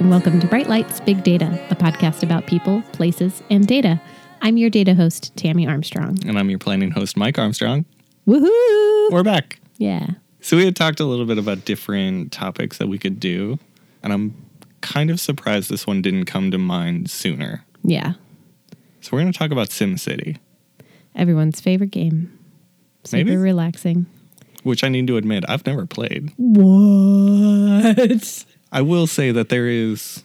And welcome to Bright Lights Big Data, a podcast about people, places, and data. I'm your data host, Tammy Armstrong. And I'm your planning host, Mike Armstrong. Woohoo! We're back. Yeah. So we had talked a little bit about different topics that we could do, and I'm kind of surprised this one didn't come to mind sooner. Yeah. So we're going to talk about SimCity, Everyone's favorite game. Super Maybe. relaxing. which I need to admit I've never played. What? I will say that there is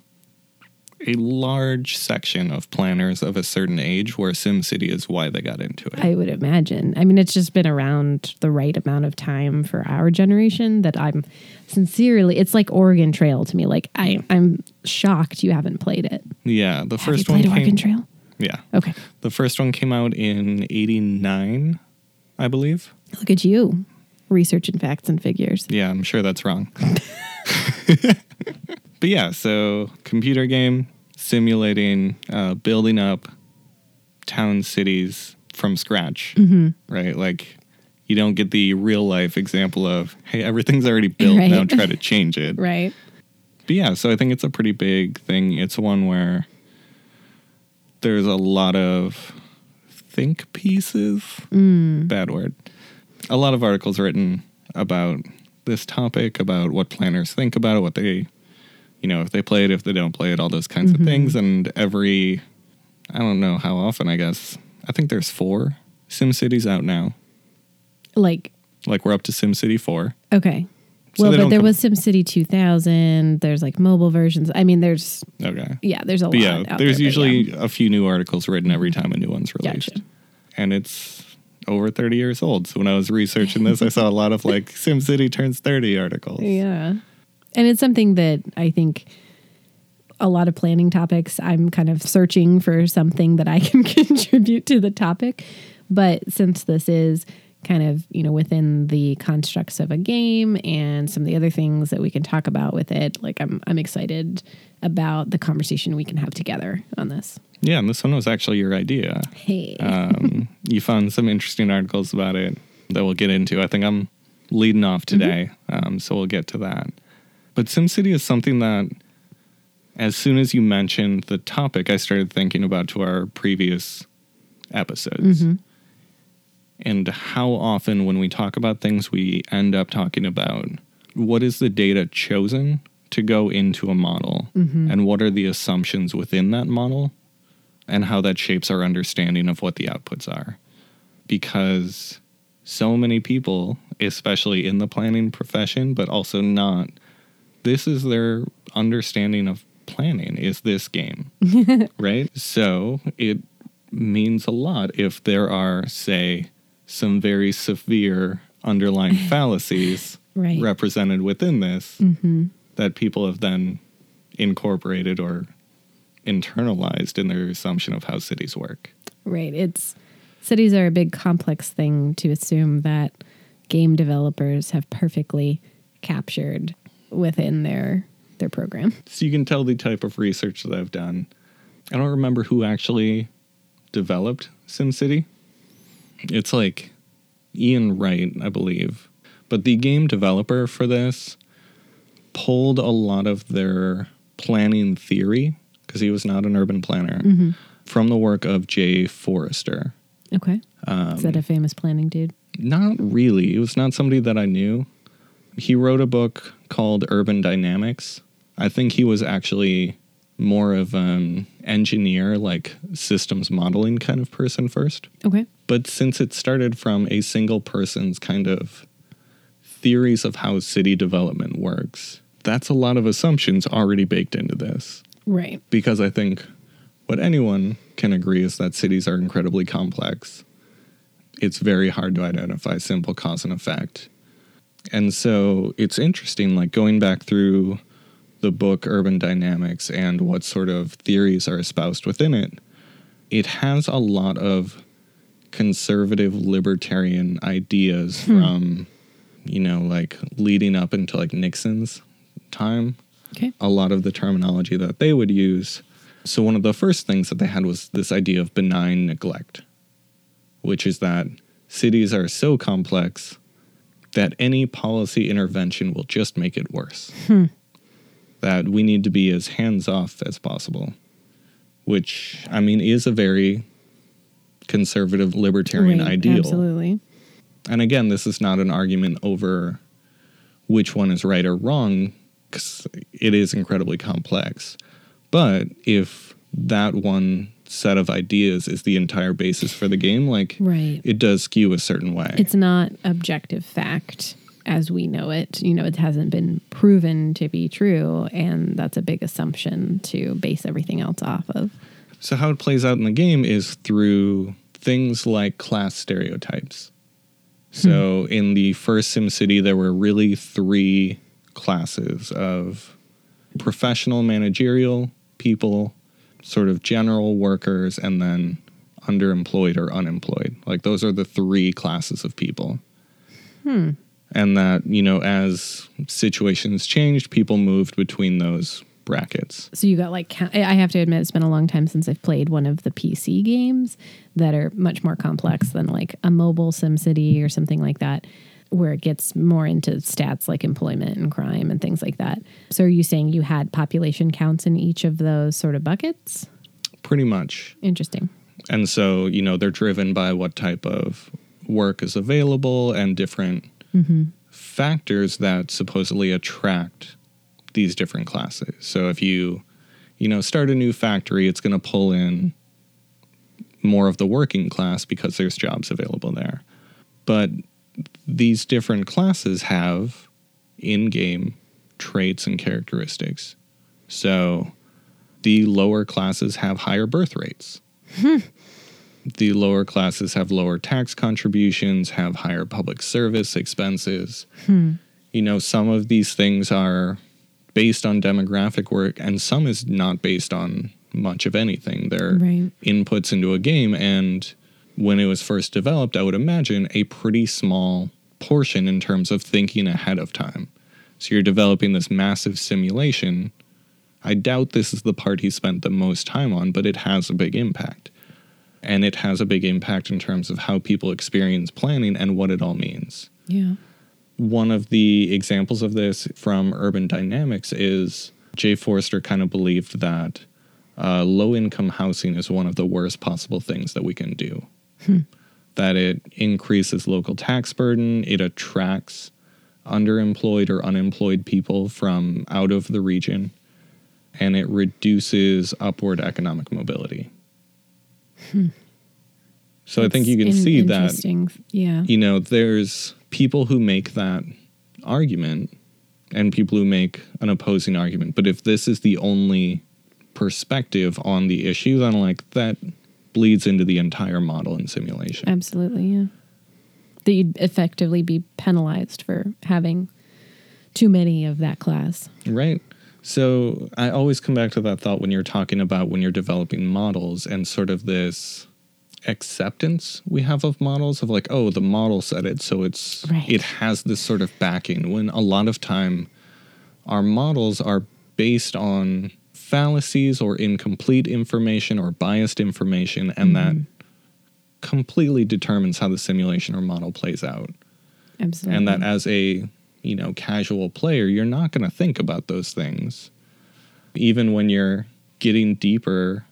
a large section of planners of a certain age where SimCity is why they got into it. I would imagine. I mean, it's just been around the right amount of time for our generation that I'm sincerely, it's like Oregon Trail to me. Like, I, I'm shocked you haven't played it. yeah, the Have you first one played Oregon. Trail? Yeah, Okay. the first one came out in '89, I believe. Look at you. Researching facts and figures. Yeah, I'm sure that's wrong. but yeah, so computer game simulating uh, building up town cities from scratch, right? Like you don't get the real life example of hey, everything's already built Right. now, try to change it. Right. But yeah, so I think it's a pretty big thing. It's one where there's a lot of think pieces. Bad word. A lot of articles written about this topic, about what planners think about it, what they, you know, if they play it, if they don't play it, all those kinds of mm-hmm. things. And every, I don't know how often, I guess, I think there's four SimCities out now. Like, Like we're up to SimCity 4. okay. So well, but there com- was SimCity 2000. There's like mobile versions. I mean, there's, Okay. yeah, there's a But lot. yeah, there's there, usually yeah. a few new articles written every time a new one's released. Gotcha. And it's over 30 years old. So when I was researching this, I saw a lot of like SimCity turns 30 articles. Yeah. And it's something that I think a lot of planning topics, I'm kind of searching for something that I can contribute to the topic. But since this is kind of, you know, within the constructs of a game and some of the other things that we can talk about with it, like I'm I'm excited about the conversation we can have together on this. Yeah, and this one was actually your idea. Hey. Um, you found some interesting articles about it that we'll get into. I think I'm leading off today, um, so we'll get to that. But SimCity is something that, as soon as you mentioned the topic, I started thinking about to our previous episodes. And how often, when we talk about things, we end up talking about what is the data chosen to go into a model mm-hmm. and what are the assumptions within that model and how that shapes our understanding of what the outputs are. Because so many people, especially in the planning profession, but also not, this is their understanding of planning is this game, right? So it means a lot if there are, say, some very severe underlying fallacies Right. represented within this mm-hmm. that people have then incorporated or internalized in their assumption of how cities work. Right. It's cities are a big complex thing to assume that game developers have perfectly captured within their their program. So you can tell the type of research that I've done. I don't remember who actually developed SimCity. It's like Ian Wright, I believe. But the game developer for this pulled a lot of their planning theory, because he was not an urban planner, mm-hmm. from the work of Jay Forrester. Okay. Is that a um, famous planning dude? Not really. It was not somebody that I knew. He wrote a book called Urban Dynamics. I think he was actually more of an engineer, like systems modeling kind of person first. Okay. But since it started from a single person's kind of theories of how city development works, that's a lot of assumptions already baked into this Right. because I think what anyone can agree is that cities are incredibly complex. It's very hard to identify simple cause and effect. And so it's interesting, like going back through the book Urban Dynamics and what sort of theories are espoused within it, it has a lot of conservative libertarian ideas hmm. from, you know, like leading up into like Nixon's time Okay. a lot of the terminology that they would use. So, one of the first things that they had was this idea of benign neglect, which is that cities are so complex that any policy intervention will just make it worse. Hmm. that we need to be as hands off as possible, which, I mean, is a very conservative libertarian Right, ideal. Absolutely. And again, this is not an argument over which one is right or wrong, because it is incredibly complex. But if that one set of ideas is the entire basis for the game, like Right. it does skew a certain way. It's not objective fact as we know it. You know, it hasn't been proven to be true, and that's a big assumption to base everything else off of. So how it plays out in the game is through things like class stereotypes. So hmm. in the first SimCity, there were really three classes of professional managerial people, sort of general workers, and then underemployed or unemployed. Like those are the three classes of people. Hmm. And that, you know, as situations changed, people moved between those brackets. So you got like I have to admit it's been a long time since I've played one of the PC games that are much more complex than like a mobile SimCity or something like that where it gets more into stats like employment and crime and things like that. So are you saying you had population counts in each of those sort of buckets? Pretty much. Interesting. And so, you know, they're driven by what type of work is available and different mm-hmm. factors that supposedly attract these different classes. So if you, you know, start a new factory, it's going to pull in more of the working class because there's jobs available there. But these different classes have in game traits and characteristics. So the lower classes have higher birth rates. Hmm. the lower classes have lower tax contributions, have higher public service expenses. Hmm. You know, some of these things are based on demographic work, and some is not based on much of anything. They're Right. inputs into a game, and when it was first developed, I would imagine a pretty small portion in terms of thinking ahead of time. So you're developing this massive simulation. I doubt this is the part he spent the most time on, but it has a big impact. And it has a big impact in terms of how people experience planning and what it all means. Yeah. One of the examples of this from Urban Dynamics is Jay Forrester kind of believed that uh, low income housing is one of the worst possible things that we can do. That it increases local tax burden, it attracts underemployed or unemployed people from out of the region, and it reduces upward economic mobility. So I think you can in- see that. Yeah. you know, there's people who make that argument and people who make an opposing argument. But if this is the only perspective on the issue, then like that bleeds into the entire model and simulation. Absolutely, yeah. That you'd effectively be penalized for having too many of that class. Right. So I always come back to that thought when you're talking about when you're developing models and sort of this acceptance we have of models of like oh the model said it so it's Right. it has this sort of backing when a lot of time our models are based on fallacies or incomplete information or biased information and that mm-hmm. completely determines how the simulation or model plays out Absolutely. and that as a you know casual player you're not going to think about those things even when you're getting deeper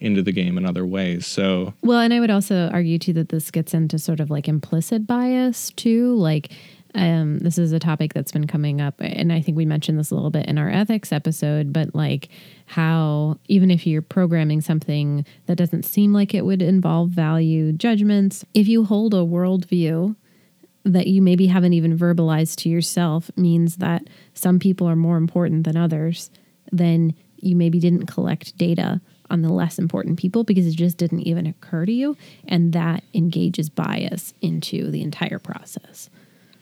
into the game in other ways so Well, and I would also argue too that this gets into sort of like implicit bias too. Like, um, this is a topic that's been coming up, and I think we mentioned this a little bit in our ethics episode. But like, how even if you're programming something that doesn't seem like it would involve value judgments, if you hold a worldview that you maybe haven't even verbalized to yourself means that some people are more important than others, then you maybe didn't collect data on the less important people because it just didn't even occur to you. And that engages bias into the entire process.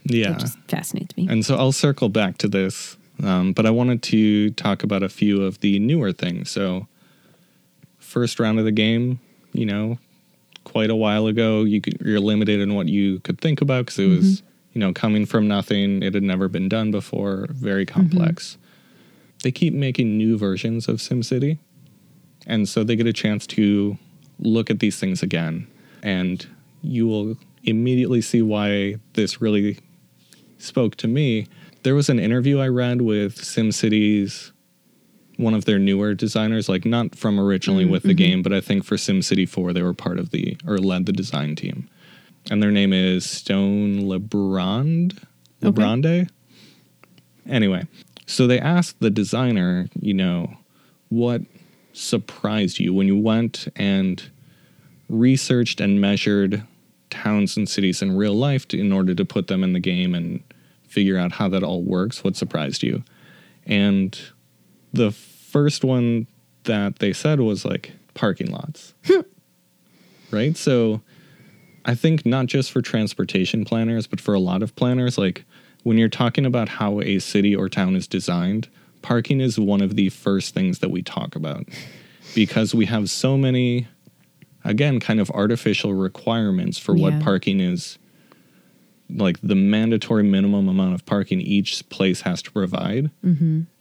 yeah It just fascinates me. and so i'll circle back to this um, but i wanted to talk about a few of the newer things so first round of the game you know quite a while ago you could, you're limited in what you could think about because it was you know coming from nothing it had never been done before very complex they keep making new versions of SimCity. And so they get a chance to look at these things again. And you will immediately see why this really spoke to me. There was an interview I read with SimCity's one of their newer designers, like not from originally mm, with the mm-hmm. game, but I think for SimCity 4 they were part of the or led the design team. And their name is Stone Librande. Okay. Anyway, so they asked the designer, you know, what surprised you when you went and researched and measured towns and cities in real life to, in order to put them in the game and figure out how that all works? What surprised you? And the first one that they said was like parking lots. right? So I think not just for transportation planners, but for a lot of planners, like when you're talking about how a city or town is designed, parking is one of the first things that we talk about because we have so many, again, kind of artificial requirements for what Yeah. parking is. Like the mandatory minimum amount of parking each place has to provide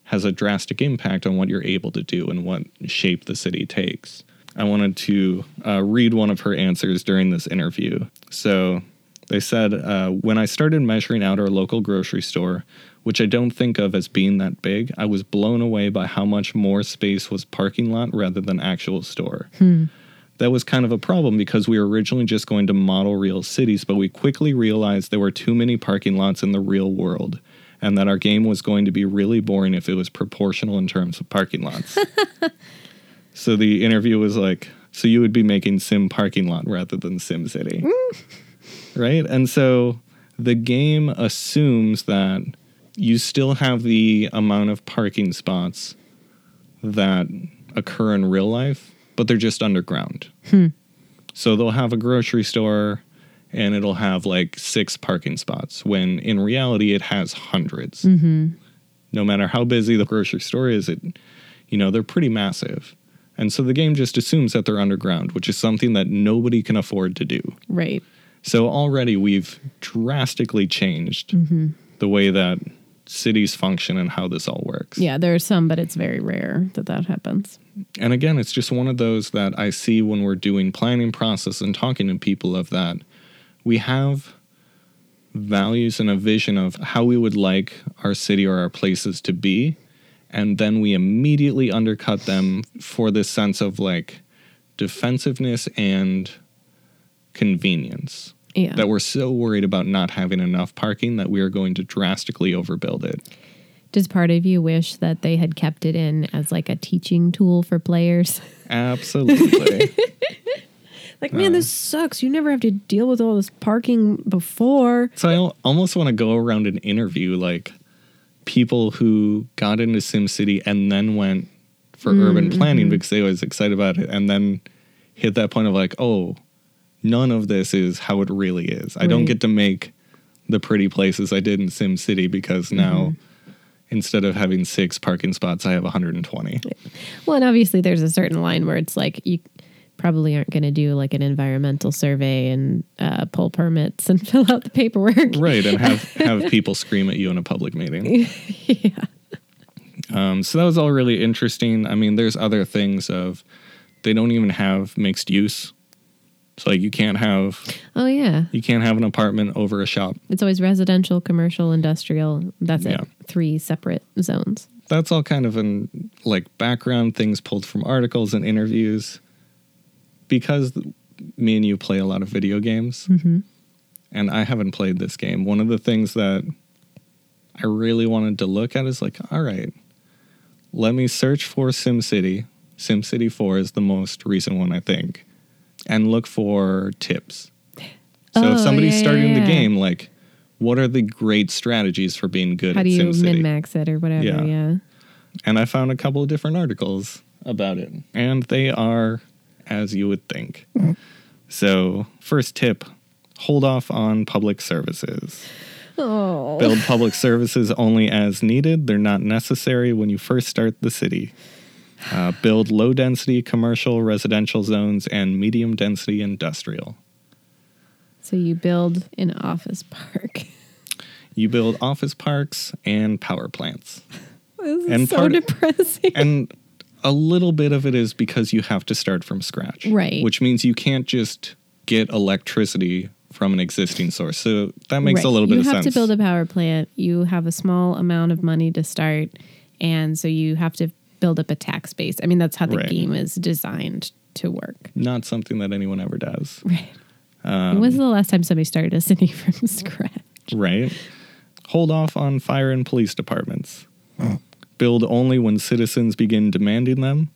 has a drastic impact on what you're able to do and what shape the city takes. I wanted to uh, read one of her answers during this interview. So they said, uh, When I started measuring out our local grocery store, which I don't think of as being that big, I was blown away by how much more space was parking lot rather than actual store. Hmm. That was kind of a problem because we were originally just going to model real cities, but we quickly realized there were too many parking lots in the real world and that our game was going to be really boring if it was proportional in terms of parking lots. so the interview was like, so you would be making Sim Parking Lot rather than Sim City. Mm. right? And so the game assumes that you still have the amount of parking spots that occur in real life, but they're just underground. Hmm. So they'll have a grocery store and it'll have like six parking spots when in reality it has 100s mm-hmm. No matter how busy the grocery store is, it you know, they're pretty massive. And so the game just assumes that they're underground, which is something that nobody can afford to do. Right. So already we've drastically changed mm-hmm. the way that cities function and how this all works. Yeah, there are some, but it's very rare that that happens. And again, it's just one of those that I see when we're doing planning process and talking to people of that we have values and a vision of how we would like our city or our places to be and then we immediately undercut them for this sense of like defensiveness and convenience Yeah. that we're so worried about not having enough parking that we are going to drastically overbuild it. Does part of you wish that they had kept it in as like a teaching tool for players? Absolutely. Like, man, this uh. sucks. You never have to deal with all this parking before. so I almost want to go around and interview like people who got into SimCity and then went for urban mm, planning mm-hmm. because they was excited about it and then hit that point of like, oh, none of this is how it really is. I don't get to make the pretty places I did in SimCity because now instead of having six parking spots, I have 120. Well, and obviously there's a certain line where it's like you probably aren't going to do like an environmental survey and uh, pull permits and fill out the paperwork. right and have have people scream at you in a public meeting yeah. um, so that was all really interesting i mean there's other things of they don't even have mixed use so like you can't have Oh, yeah. you can't have an apartment over a shop It's always residential, commercial, industrial. That's Yeah. it. Three separate zones. that's all kind of in like background things pulled from articles and interviews because me and you play a lot of video games mm-hmm. and i haven't played this game one of the things that i really wanted to look at is like all right let me search for simcity simcity 4 is the most recent one i think and look for tips so Oh, if somebody's yeah, starting yeah, the game like what are the great strategies for being good How at do you min max it or whatever? Yeah. Yeah. and I found a couple of different articles about it, and they are as you would think. so, first tip hold off on public services. Oh. Build public services only as needed, they're not necessary when you first start the city. Uh, build low density commercial residential zones and medium density industrial. So you build an office park. You build office parks and power plants. This is And so part- depressing. and a little bit of it is because you have to start from scratch Right. which means you can't just get electricity from an existing source so that makes a Right. little bit you of have sense to build a power plant. You have a small amount of money to start, and so you have to build up a tax base. I mean, that's how the Right. game is designed to work. Not something that anyone ever does. Right. Um, when was the last time somebody started a city from scratch? right? Hold off on fire and police departments. Build only when citizens begin demanding them.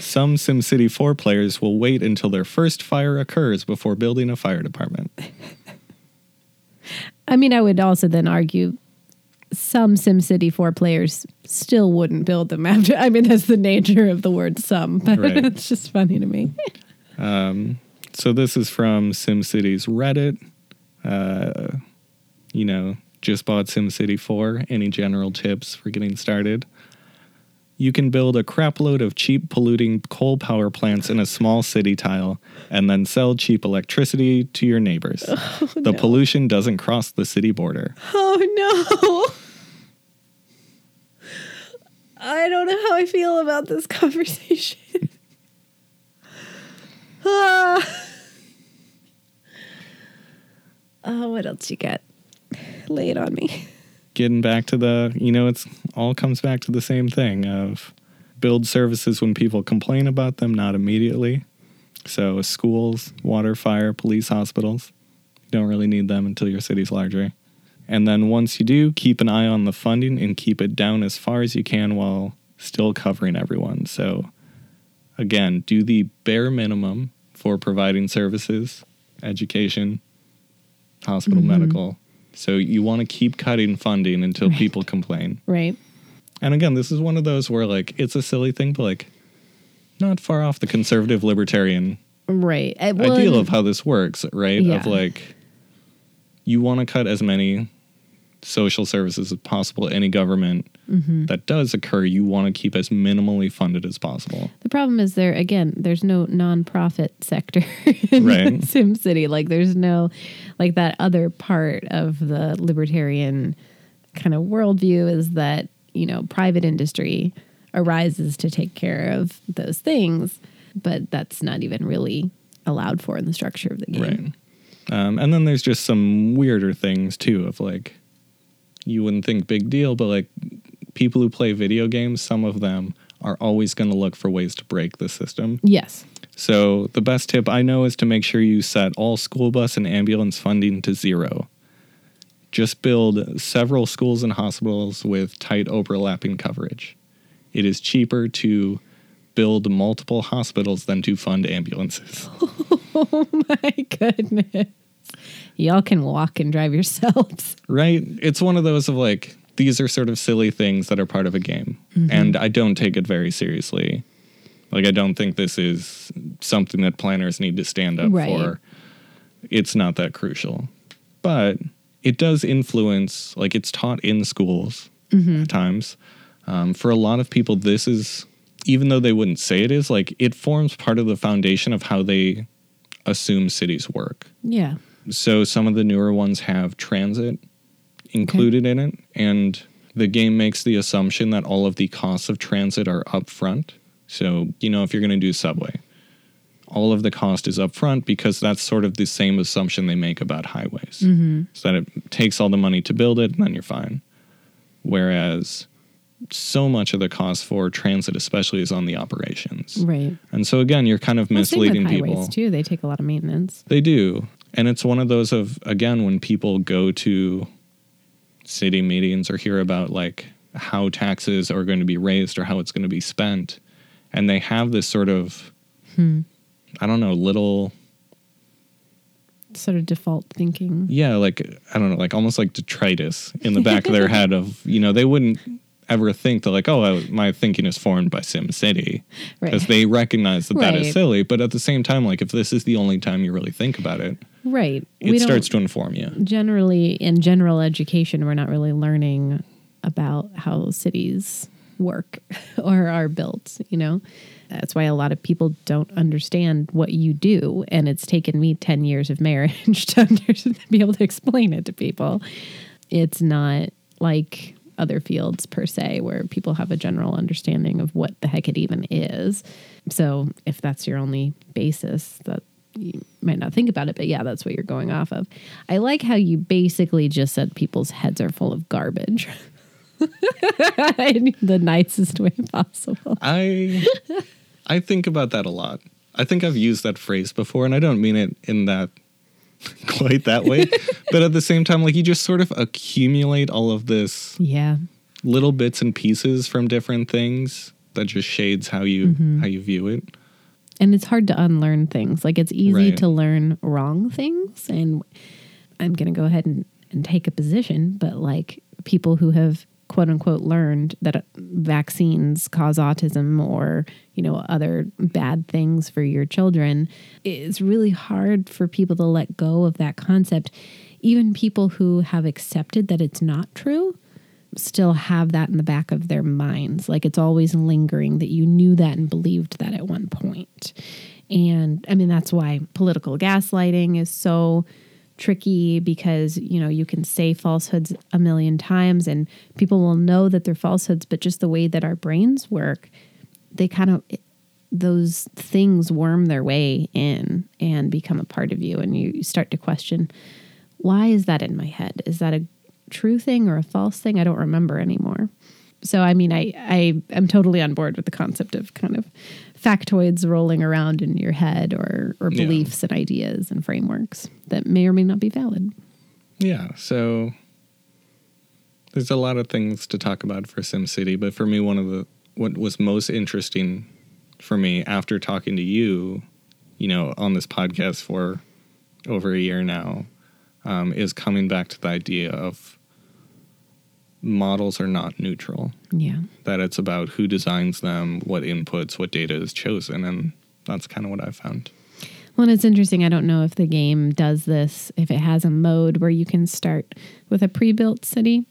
Some SimCity 4 players will wait until their first fire occurs before building a fire department. I mean, I would also then argue some SimCity 4 players still wouldn't build them after. I mean, that's the nature of the word some, but Right. it's just funny to me. Um, so this is from SimCity's Reddit. Uh, you know, just bought SimCity 4. Any general tips for getting started? You can build a crapload of cheap polluting coal power plants in a small city tile and then sell cheap electricity to your neighbors. the pollution doesn't cross the city border. Oh, no. I don't know how I feel about this conversation. ah. Oh, what else you got? Lay it on me. Getting back to the, you know, it's all comes back to the same thing of build services when people complain about them, not immediately. So schools, water, fire, police, hospitals. You don't really need them until your city's larger. And then once you do, keep an eye on the funding and keep it down as far as you can while still covering everyone. So again, do the bare minimum for providing services, education, hospital, medical. So you want to keep cutting funding until Right. people complain. Right. And again, this is one of those where like it's a silly thing, but like not far off the conservative libertarian Right. Uh, well, ideal of how this works, right? Of like you want to cut as many social services as possible. Any government Mm-hmm. that does occur, you want to keep as minimally funded as possible. The problem is there again. There's no nonprofit sector in Right. SimCity. Like there's no, like that other part of the libertarian kind of worldview is that you know private industry arises to take care of those things, but that's not even really allowed for in the structure of the game. Right. Um, and then there's just some weirder things too of like you wouldn't think big deal, but like people who play video games, some of them are always going to look for ways to break the system. Yes. So the best tip I know is to make sure you set all school bus and ambulance funding to zero. Just build several schools and hospitals with tight overlapping coverage. It is cheaper to build multiple hospitals than to fund ambulances. Oh my goodness. Y'all can walk and drive yourselves. right? It's one of those of like, these are sort of silly things that are part of a game. And I don't take it very seriously. Like, I don't think this is something that planners need to stand up Right. for. It's not that crucial. But it does influence, like, it's taught in schools at times. Um, for a lot of people, this is, even though they wouldn't say it is, like, it forms part of the foundation of how they assume cities work. Yeah. So some of the newer ones have transit included in it, and the game makes the assumption that all of the costs of transit are upfront. So, you know, if you're going to do subway, all of the cost is upfront because that's sort of the same assumption they make about highways. Mm-hmm. So that it takes all the money to build it, and then you're fine. Whereas so much of the cost for transit, especially, is on the operations. Right. And so again, you're kind of Well, same with misleading highways people. too. They take a lot of maintenance. They do. And it's one of those of again when people go to city meetings or hear about like how taxes are going to be raised or how it's going to be spent and they have this sort of hmm. I don't know, little Sort of default thinking. yeah, like I don't know, like almost like detritus in the back of their head of, you know, they wouldn't ever think that like, oh, I, my thinking is formed by Sim City because Right. they recognize that that is silly. But at the same time, like if this is the only time you really think about it, Right. it starts to inform you. generally in general education we're not really learning about how cities work or are built you know that's why a lot of people don't understand what you do and it's taken me 10 years of marriage to, under- to be able to explain it to people it's not like other fields per se where people have a general understanding of what the heck it even is so if that's your only basis that you might not think about it but yeah that's what you're going off of i like how you basically just said people's heads are full of garbage in the nicest way possible. I I think about that a lot. I think I've used that phrase before, and I don't mean it in that quite that way. but at the same time, like you just sort of accumulate all of this Yeah. little bits and pieces from different things that just shades how you Mm-hmm. how you view it. And it's hard to unlearn things. Like it's easy Right. to learn wrong things. And I'm going to go ahead and, and take a position, but like people who have quote unquote learned that uh, vaccines cause autism or, you know, other bad things for your children, it's really hard for people to let go of that concept. Even people who have accepted that it's not true still have that in the back of their minds. Like it's always lingering that you knew that and believed that at one point. And I mean, that's why political gaslighting is so tricky because, you know, you can say falsehoods a million times and people will know that they're falsehoods, but just the way that our brains work, they kind of, those things worm their way in and become a part of you. And you start to question, why is that in my head? Is that a true thing or a false thing? I don't remember anymore. So I mean, I I am totally on board with the concept of kind of factoids rolling around in your head or or Yeah. beliefs and ideas and frameworks that may or may not be valid. Yeah, so there's a lot of things to talk about for SimCity, but for me one of the what was most interesting for me after talking to you, you know, on this podcast for over a year now, um, is coming back to the idea of models are not neutral. Yeah. That it's about who designs them, what inputs, what data is chosen, and that's kind of what I found. Well, and it's interesting. I don't know if the game does this, if it has a mode where you can start with a pre built city.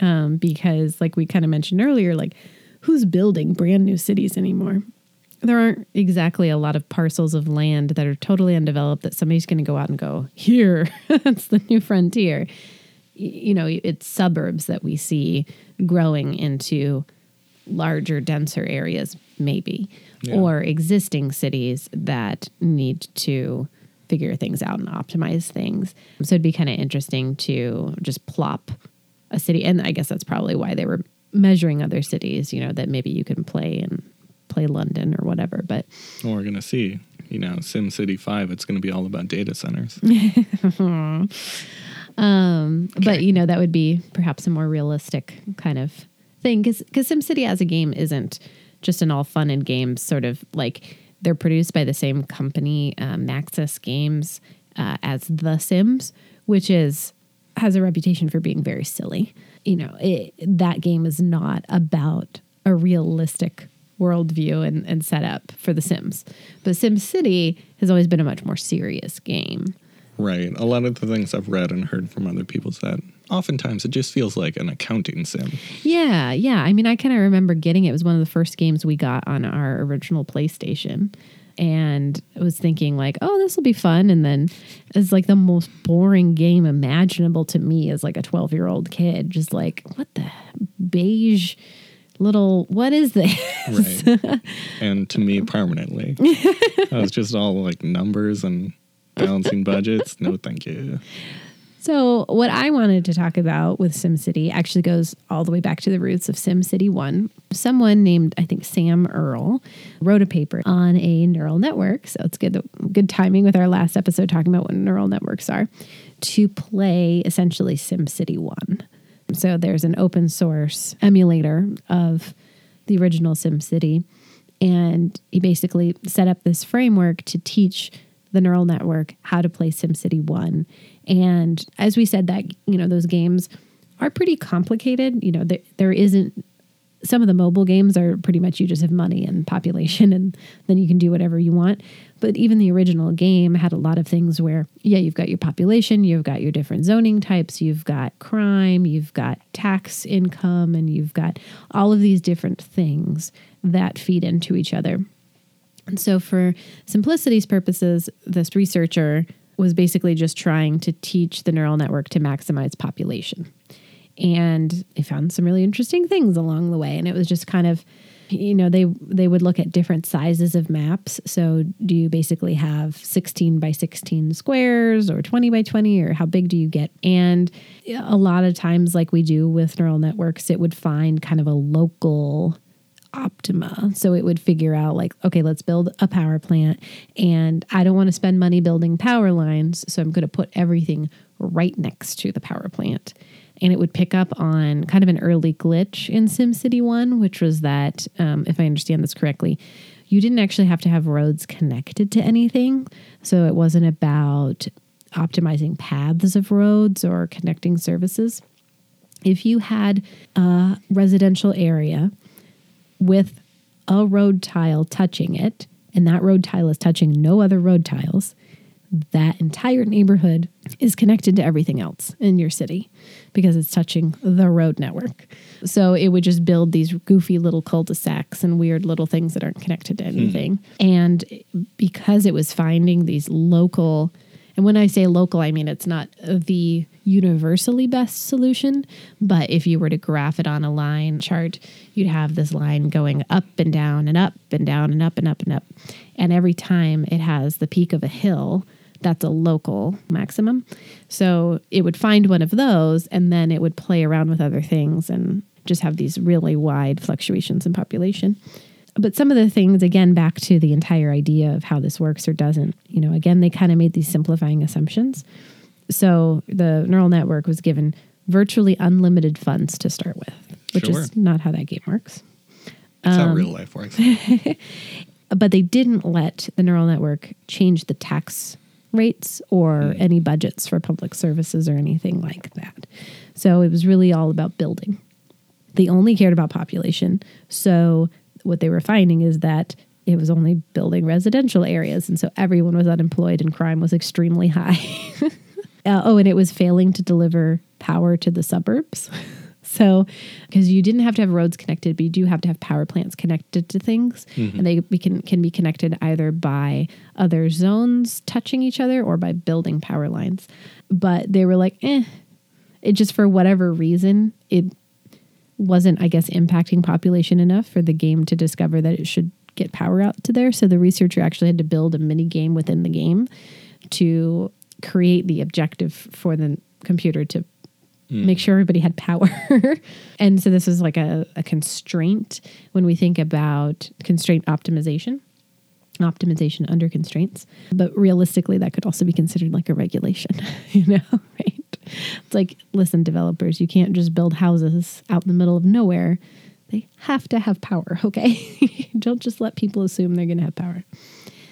Um, because, like we kind of mentioned earlier, like who's building brand new cities anymore? There aren't exactly a lot of parcels of land that are totally undeveloped that somebody's going to go out and go, here, that's the new frontier. You know, it's suburbs that we see growing into larger, denser areas, maybe, Yeah. or existing cities that need to figure things out and optimize things. So it'd be kind of interesting to just plop a city, and I guess that's probably why they were measuring other cities. You know, that maybe you can play and play London or whatever. But Well, we're gonna see. You know, SimCity Five. It's gonna be all about data centers. but you know that would be perhaps a more realistic kind of thing because because SimCity as a game isn't just an all fun and games sort of like they're produced by the same company, um, Maxis Games, uh, as The Sims, which is has a reputation for being very silly. You know, it, that game is not about a realistic worldview and, and setup for The Sims, but SimCity has always been a much more serious game. Right. A lot of the things I've read and heard from other people said oftentimes it just feels like an accounting sim. Yeah, yeah. I mean, I kind of remember getting it. It was one of the first games we got on our original PlayStation. And I was thinking, like, oh, this will be fun. And then it's like the most boring game imaginable to me as like a 12 year old kid. Just like, what the beige little, what is this? Right. and to me, permanently. it was just all like numbers and balancing budgets. No, thank you. So, what I wanted to talk about with SimCity actually goes all the way back to the roots of SimCity 1. Someone named, I think, Sam Earle wrote a paper on a neural network. So, it's good, good timing with our last episode talking about what neural networks are to play essentially SimCity 1. So, there's an open source emulator of the original SimCity. And he basically set up this framework to teach the neural network how to play SimCity 1. And as we said, that, you know, those games are pretty complicated. You know, there, there isn't, some of the mobile games are pretty much you just have money and population and then you can do whatever you want. But even the original game had a lot of things where, yeah, you've got your population, you've got your different zoning types, you've got crime, you've got tax income, and you've got all of these different things that feed into each other. And so, for simplicity's purposes, this researcher was basically just trying to teach the neural network to maximize population. And they found some really interesting things along the way. And it was just kind of you know they they would look at different sizes of maps. So do you basically have 16 by 16 squares or 20 by 20 or how big do you get? And a lot of times like we do with neural networks it would find kind of a local optima. So it would figure out like okay let's build a power plant. And i don't want to spend money building power lines so i'm going to put everything right next to the power plant and it would pick up on kind of an early glitch in SimCity 1, which was that, um, if I understand this correctly, you didn't actually have to have roads connected to anything. So it wasn't about optimizing paths of roads or connecting services. If you had a residential area with a road tile touching it, and that road tile is touching no other road tiles, that entire neighborhood is connected to everything else in your city because it's touching the road network. So it would just build these goofy little cul-de-sacs and weird little things that aren't connected to anything. Hmm. And because it was finding these local and when I say local, I mean it's not the universally best solution, but if you were to graph it on a line chart, you'd have this line going up and down and up and down and up and up and up. And every time it has the peak of a hill, that's a local maximum. So it would find one of those and then it would play around with other things and just have these really wide fluctuations in population. But some of the things, again, back to the entire idea of how this works or doesn't, you know, again, they kind of made these simplifying assumptions. So the neural network was given virtually unlimited funds to start with, which sure. is not how that game works. That's um, how real life works. but they didn't let the neural network change the tax rates or mm. any budgets for public services or anything like that. So it was really all about building. They only cared about population. So what they were finding is that it was only building residential areas. And so everyone was unemployed and crime was extremely high. uh, oh, and it was failing to deliver power to the suburbs. So, because you didn't have to have roads connected, but you do have to have power plants connected to things, mm-hmm. and they can can be connected either by other zones touching each other or by building power lines. But they were like, eh, it just for whatever reason it wasn't, I guess, impacting population enough for the game to discover that it should get power out to there. So the researcher actually had to build a mini game within the game to create the objective for the computer to mm. make sure everybody had power. and so this is like a, a constraint when we think about constraint optimization optimization under constraints. But realistically, that could also be considered like a regulation, you know, right? It's like, listen, developers, you can't just build houses out in the middle of nowhere. They have to have power, okay? Don't just let people assume they're going to have power.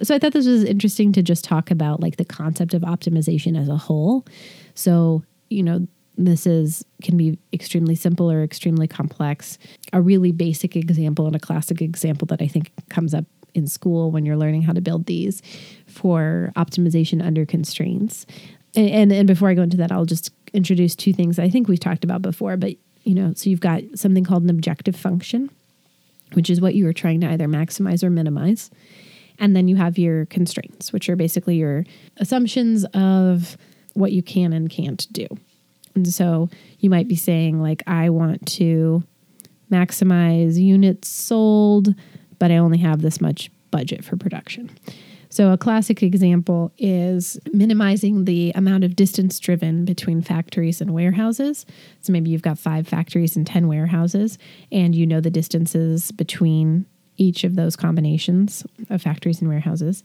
So I thought this was interesting to just talk about like the concept of optimization as a whole. So, you know, this is can be extremely simple or extremely complex. A really basic example and a classic example that I think comes up in school when you're learning how to build these for optimization under constraints. And, and, and before I go into that, I'll just introduce two things I think we've talked about before. But you know, so you've got something called an objective function, which is what you are trying to either maximize or minimize. And then you have your constraints, which are basically your assumptions of what you can and can't do. And so you might be saying, like, I want to maximize units sold, but I only have this much budget for production. So, a classic example is minimizing the amount of distance driven between factories and warehouses. So, maybe you've got five factories and 10 warehouses, and you know the distances between each of those combinations of factories and warehouses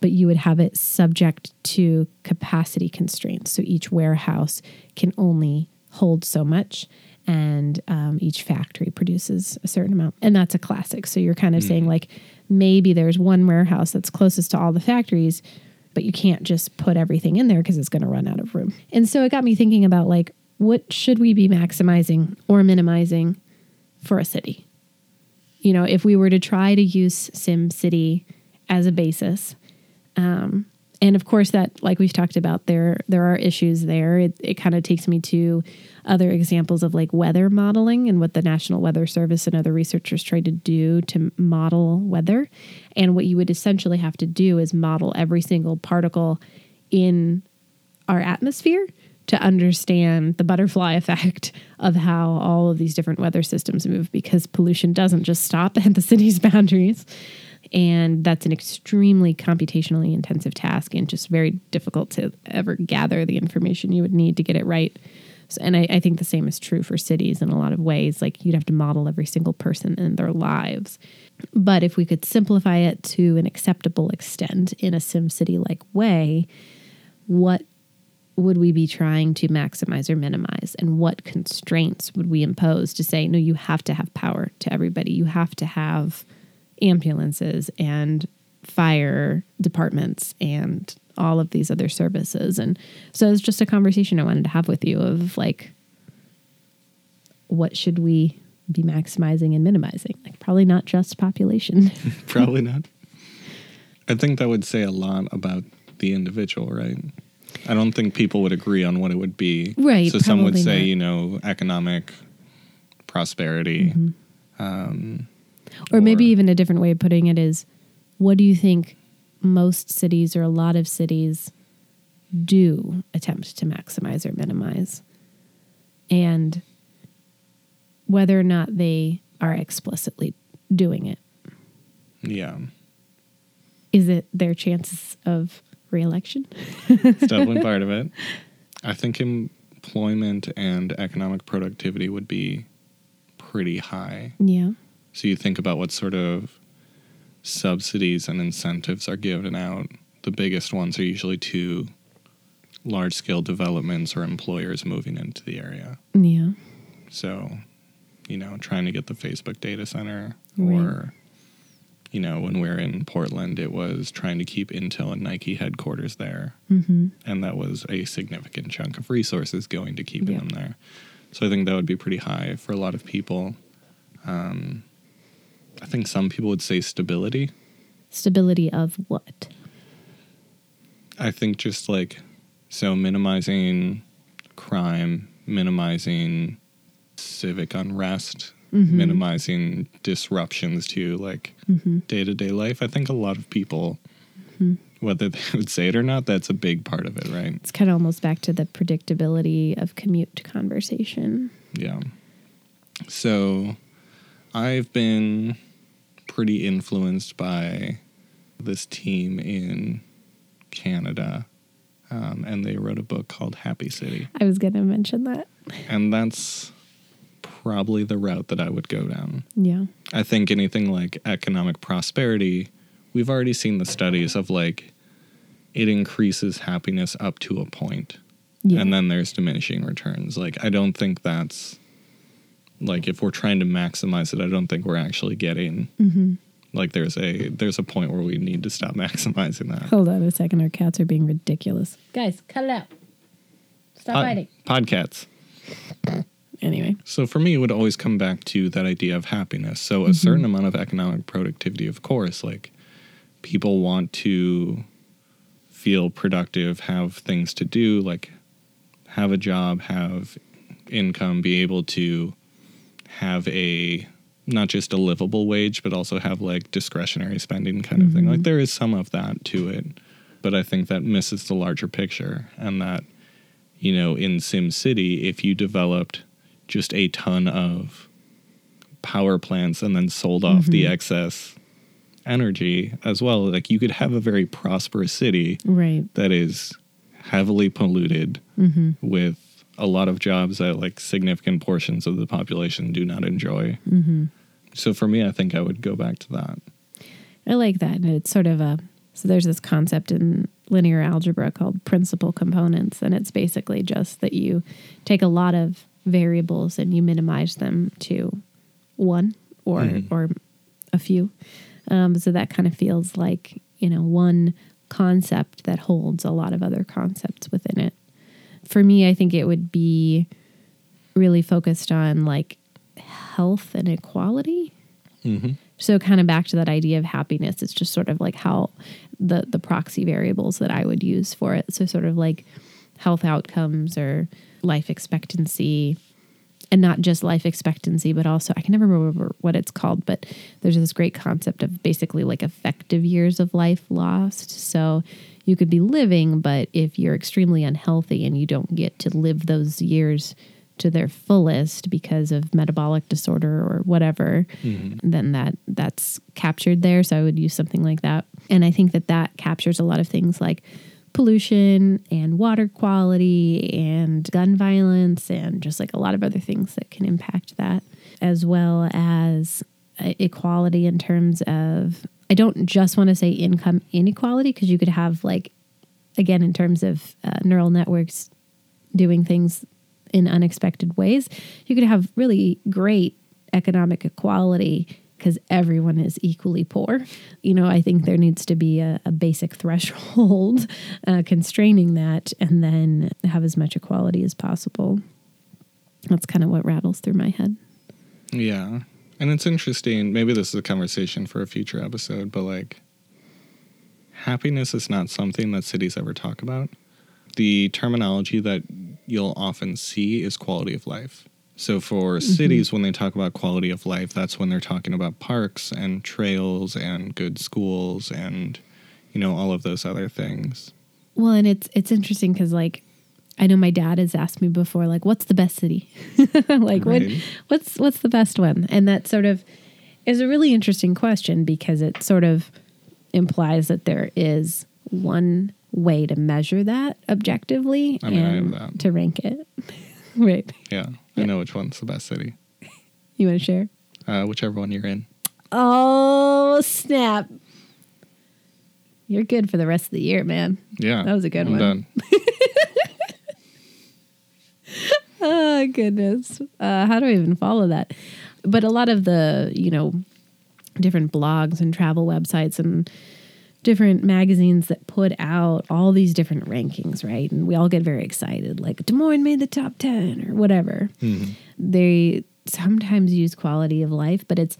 but you would have it subject to capacity constraints. So each warehouse can only hold so much, and um, each factory produces a certain amount. And that's a classic. So you're kind of mm. saying, like, maybe there's one warehouse that's closest to all the factories, but you can't just put everything in there because it's going to run out of room. And so it got me thinking about, like, what should we be maximizing or minimizing for a city? You know, if we were to try to use SimCity as a basis, um, and of course, that like we've talked about, there there are issues there. It, it kind of takes me to other examples of like weather modeling and what the National Weather Service and other researchers try to do to model weather. And what you would essentially have to do is model every single particle in our atmosphere to understand the butterfly effect of how all of these different weather systems move because pollution doesn't just stop at the city's boundaries. And that's an extremely computationally intensive task and just very difficult to ever gather the information you would need to get it right. So, and I, I think the same is true for cities in a lot of ways. Like you'd have to model every single person and their lives. But if we could simplify it to an acceptable extent in a SimCity like way, what would we be trying to maximize or minimize? And what constraints would we impose to say, no, you have to have power to everybody? You have to have ambulances and fire departments and all of these other services. And so it's just a conversation I wanted to have with you of like, what should we be maximizing and minimizing? Like, probably not just population. Probably not. I think that would say a lot about the individual, right? I don't think people would agree on what it would be. Right, So some would say, not. you know, economic prosperity. Um, or maybe even a different way of putting it is, what do you think most cities or a lot of cities do attempt to maximize or minimize? And whether or not they are explicitly doing it. yeah. Is it their chances of reelection? It's definitely part of it. I think employment and economic productivity would be pretty high. Yeah. So you think about what sort of subsidies and incentives are given out. The biggest ones are usually to large scale developments or employers moving into the area. Yeah. So, you know, trying to get the Facebook data center Right. or you know, when we were in Portland, it was trying to keep Intel and Nike headquarters there. Mm-hmm. And that was a significant chunk of resources going to keeping Yeah. them there. So I think that would be pretty high for a lot of people. Um, I think some people would say stability. Stability of what? I think just like so minimizing crime, minimizing civic unrest, Mm-hmm. minimizing disruptions to like day to day life. I think a lot of people, Mm-hmm. whether they would say it or not, that's a big part of it, right? It's kind of almost back to the predictability of commute conversation. Yeah. So I've been pretty influenced by this team in Canada. Um, and they wrote a book called Happy City. I was going to mention that. And that's probably the route that I would go down. Yeah. I think anything like economic prosperity, we've already seen the studies of like it increases happiness up to a point. Yeah. And then there's diminishing returns. Like I don't think that's like if we're trying to maximize it, I don't think we're actually getting Mm-hmm. like there's a there's a point where we need to stop maximizing that. Hold on a second. Our cats are being ridiculous. Guys, cut it out. Stop Pod- fighting. podcasts. Anyway. So for me, it would always come back to that idea of happiness. So a certain amount of economic productivity, of course, like people want to feel productive, have things to do, like have a job, have income, be able to have a not just a livable wage, but also have like discretionary spending kind of thing. Like mm-hmm. there is some of that to it, but I think that misses the larger picture and that you know, in Sim City, if you developed just a ton of power plants and then sold off the mm-hmm. excess energy as well, like you could have a very prosperous city Right. that is heavily polluted mm-hmm. with a lot of jobs that like significant portions of the population do not enjoy. So for me, I think I would go back to that. I like that. And it's sort of a so there's this concept in linear algebra called principal components. And it's basically just that you take a lot of variables and you minimize them to one or Mhm. or a few. Um, so that kind of feels like, you know, one concept that holds a lot of other concepts within it. For me, I think it would be really focused on like health and equality. Mm-hmm. So kind of back to that idea of happiness, it's just sort of like how the the proxy variables that I would use for it. So sort of like health outcomes or life expectancy, and not just life expectancy, but also I can never remember what it's called, but there's this great concept of basically like effective years of life lost. So you could be living, but if you're extremely unhealthy and you don't get to live those years to their fullest because of metabolic disorder or whatever, mm-hmm. then that that's captured there. So I would use something like that. And I think that that captures a lot of things like pollution and water quality and gun violence and just like a lot of other things that can impact that, as well as uh, equality in terms of, I don't just want to say income inequality because you could have like, again, in terms of uh, neural networks doing things in unexpected ways, you could have really great economic equality because everyone is equally poor. You know, I think there needs to be a, a basic threshold uh, constraining that and then have as much equality as possible. That's kind of what rattles through my head. Yeah. And it's interesting. Maybe this is a conversation for a future episode, but like, happiness is not something that cities ever talk about. The terminology that you'll often see is quality of life. So for mm-hmm. cities, when they talk about quality of life, that's when they're talking about parks and trails and good schools and you know all of those other things. Well, and it's it's interesting because like I know my dad has asked me before, like, what's the best city? like, right. what what's what's the best one? And that sort of is a really interesting question because it sort of implies that there is one way to measure that objectively I mean, and that. to rank it. right. Yeah. I know which one's the best city. You want to share? Uh, whichever one you're in. Oh, snap. You're good for the rest of the year, man. Yeah. That was a good I'm one. Oh, goodness. Uh, how do I even follow that? But a lot of the, you know, different blogs and travel websites and different magazines that put out all these different rankings, right? And we all get very excited, like Des Moines made the top 10 or whatever. Mm-hmm. They sometimes use quality of life, but it's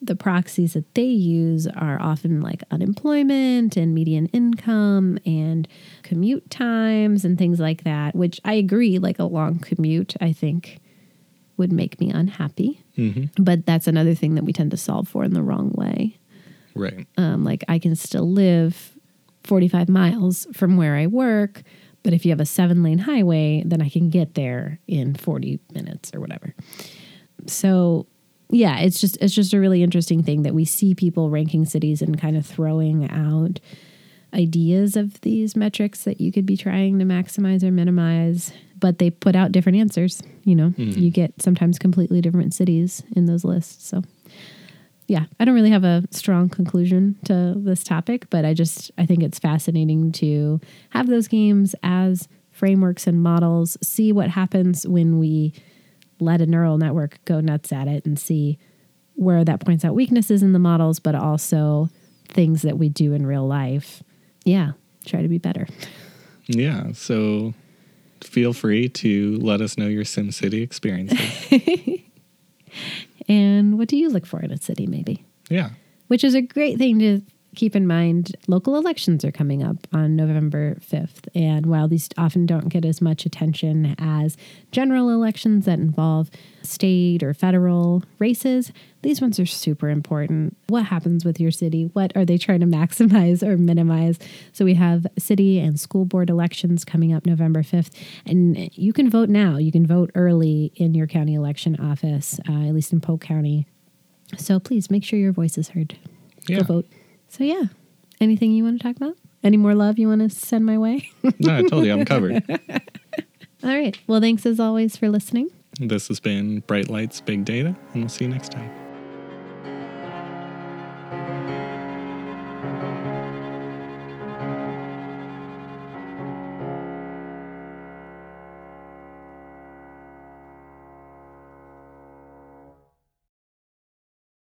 the proxies that they use are often like unemployment and median income and commute times and things like that, which I agree, like a long commute, I think would make me unhappy. Mm-hmm. But that's another thing that we tend to solve for in the wrong way. Right. Um, like I can still live 45 miles from where I work, but if you have a seven lane highway, then I can get there in 40 minutes or whatever. So yeah, it's just it's just a really interesting thing that we see people ranking cities and kind of throwing out ideas of these metrics that you could be trying to maximize or minimize, but they put out different answers. You know, mm. you get sometimes completely different cities in those lists. So yeah, I don't really have a strong conclusion to this topic, but I just I think it's fascinating to have those games as frameworks and models, see what happens when we let a neural network go nuts at it and see where that points out weaknesses in the models, but also things that we do in real life. Yeah, try to be better. Yeah, so feel free to let us know your SimCity experiences. And what do you look for in a city, maybe? Yeah. Which is a great thing to keep in mind. Local elections are coming up on November 5th. And while these often don't get as much attention as general elections that involve state or federal races, these ones are super important. What happens with your city? What are they trying to maximize or minimize? So we have city and school board elections coming up November 5th. And you can vote now. You can vote early in your county election office, uh, at least in Polk County. So please make sure your voice is heard. Yeah. Go vote. So yeah, anything you want to talk about? Any more love you want to send my way? no, I told you I'm covered. All right. Well, thanks as always for listening. This has been Bright Lights Big Data, and we'll see you next time.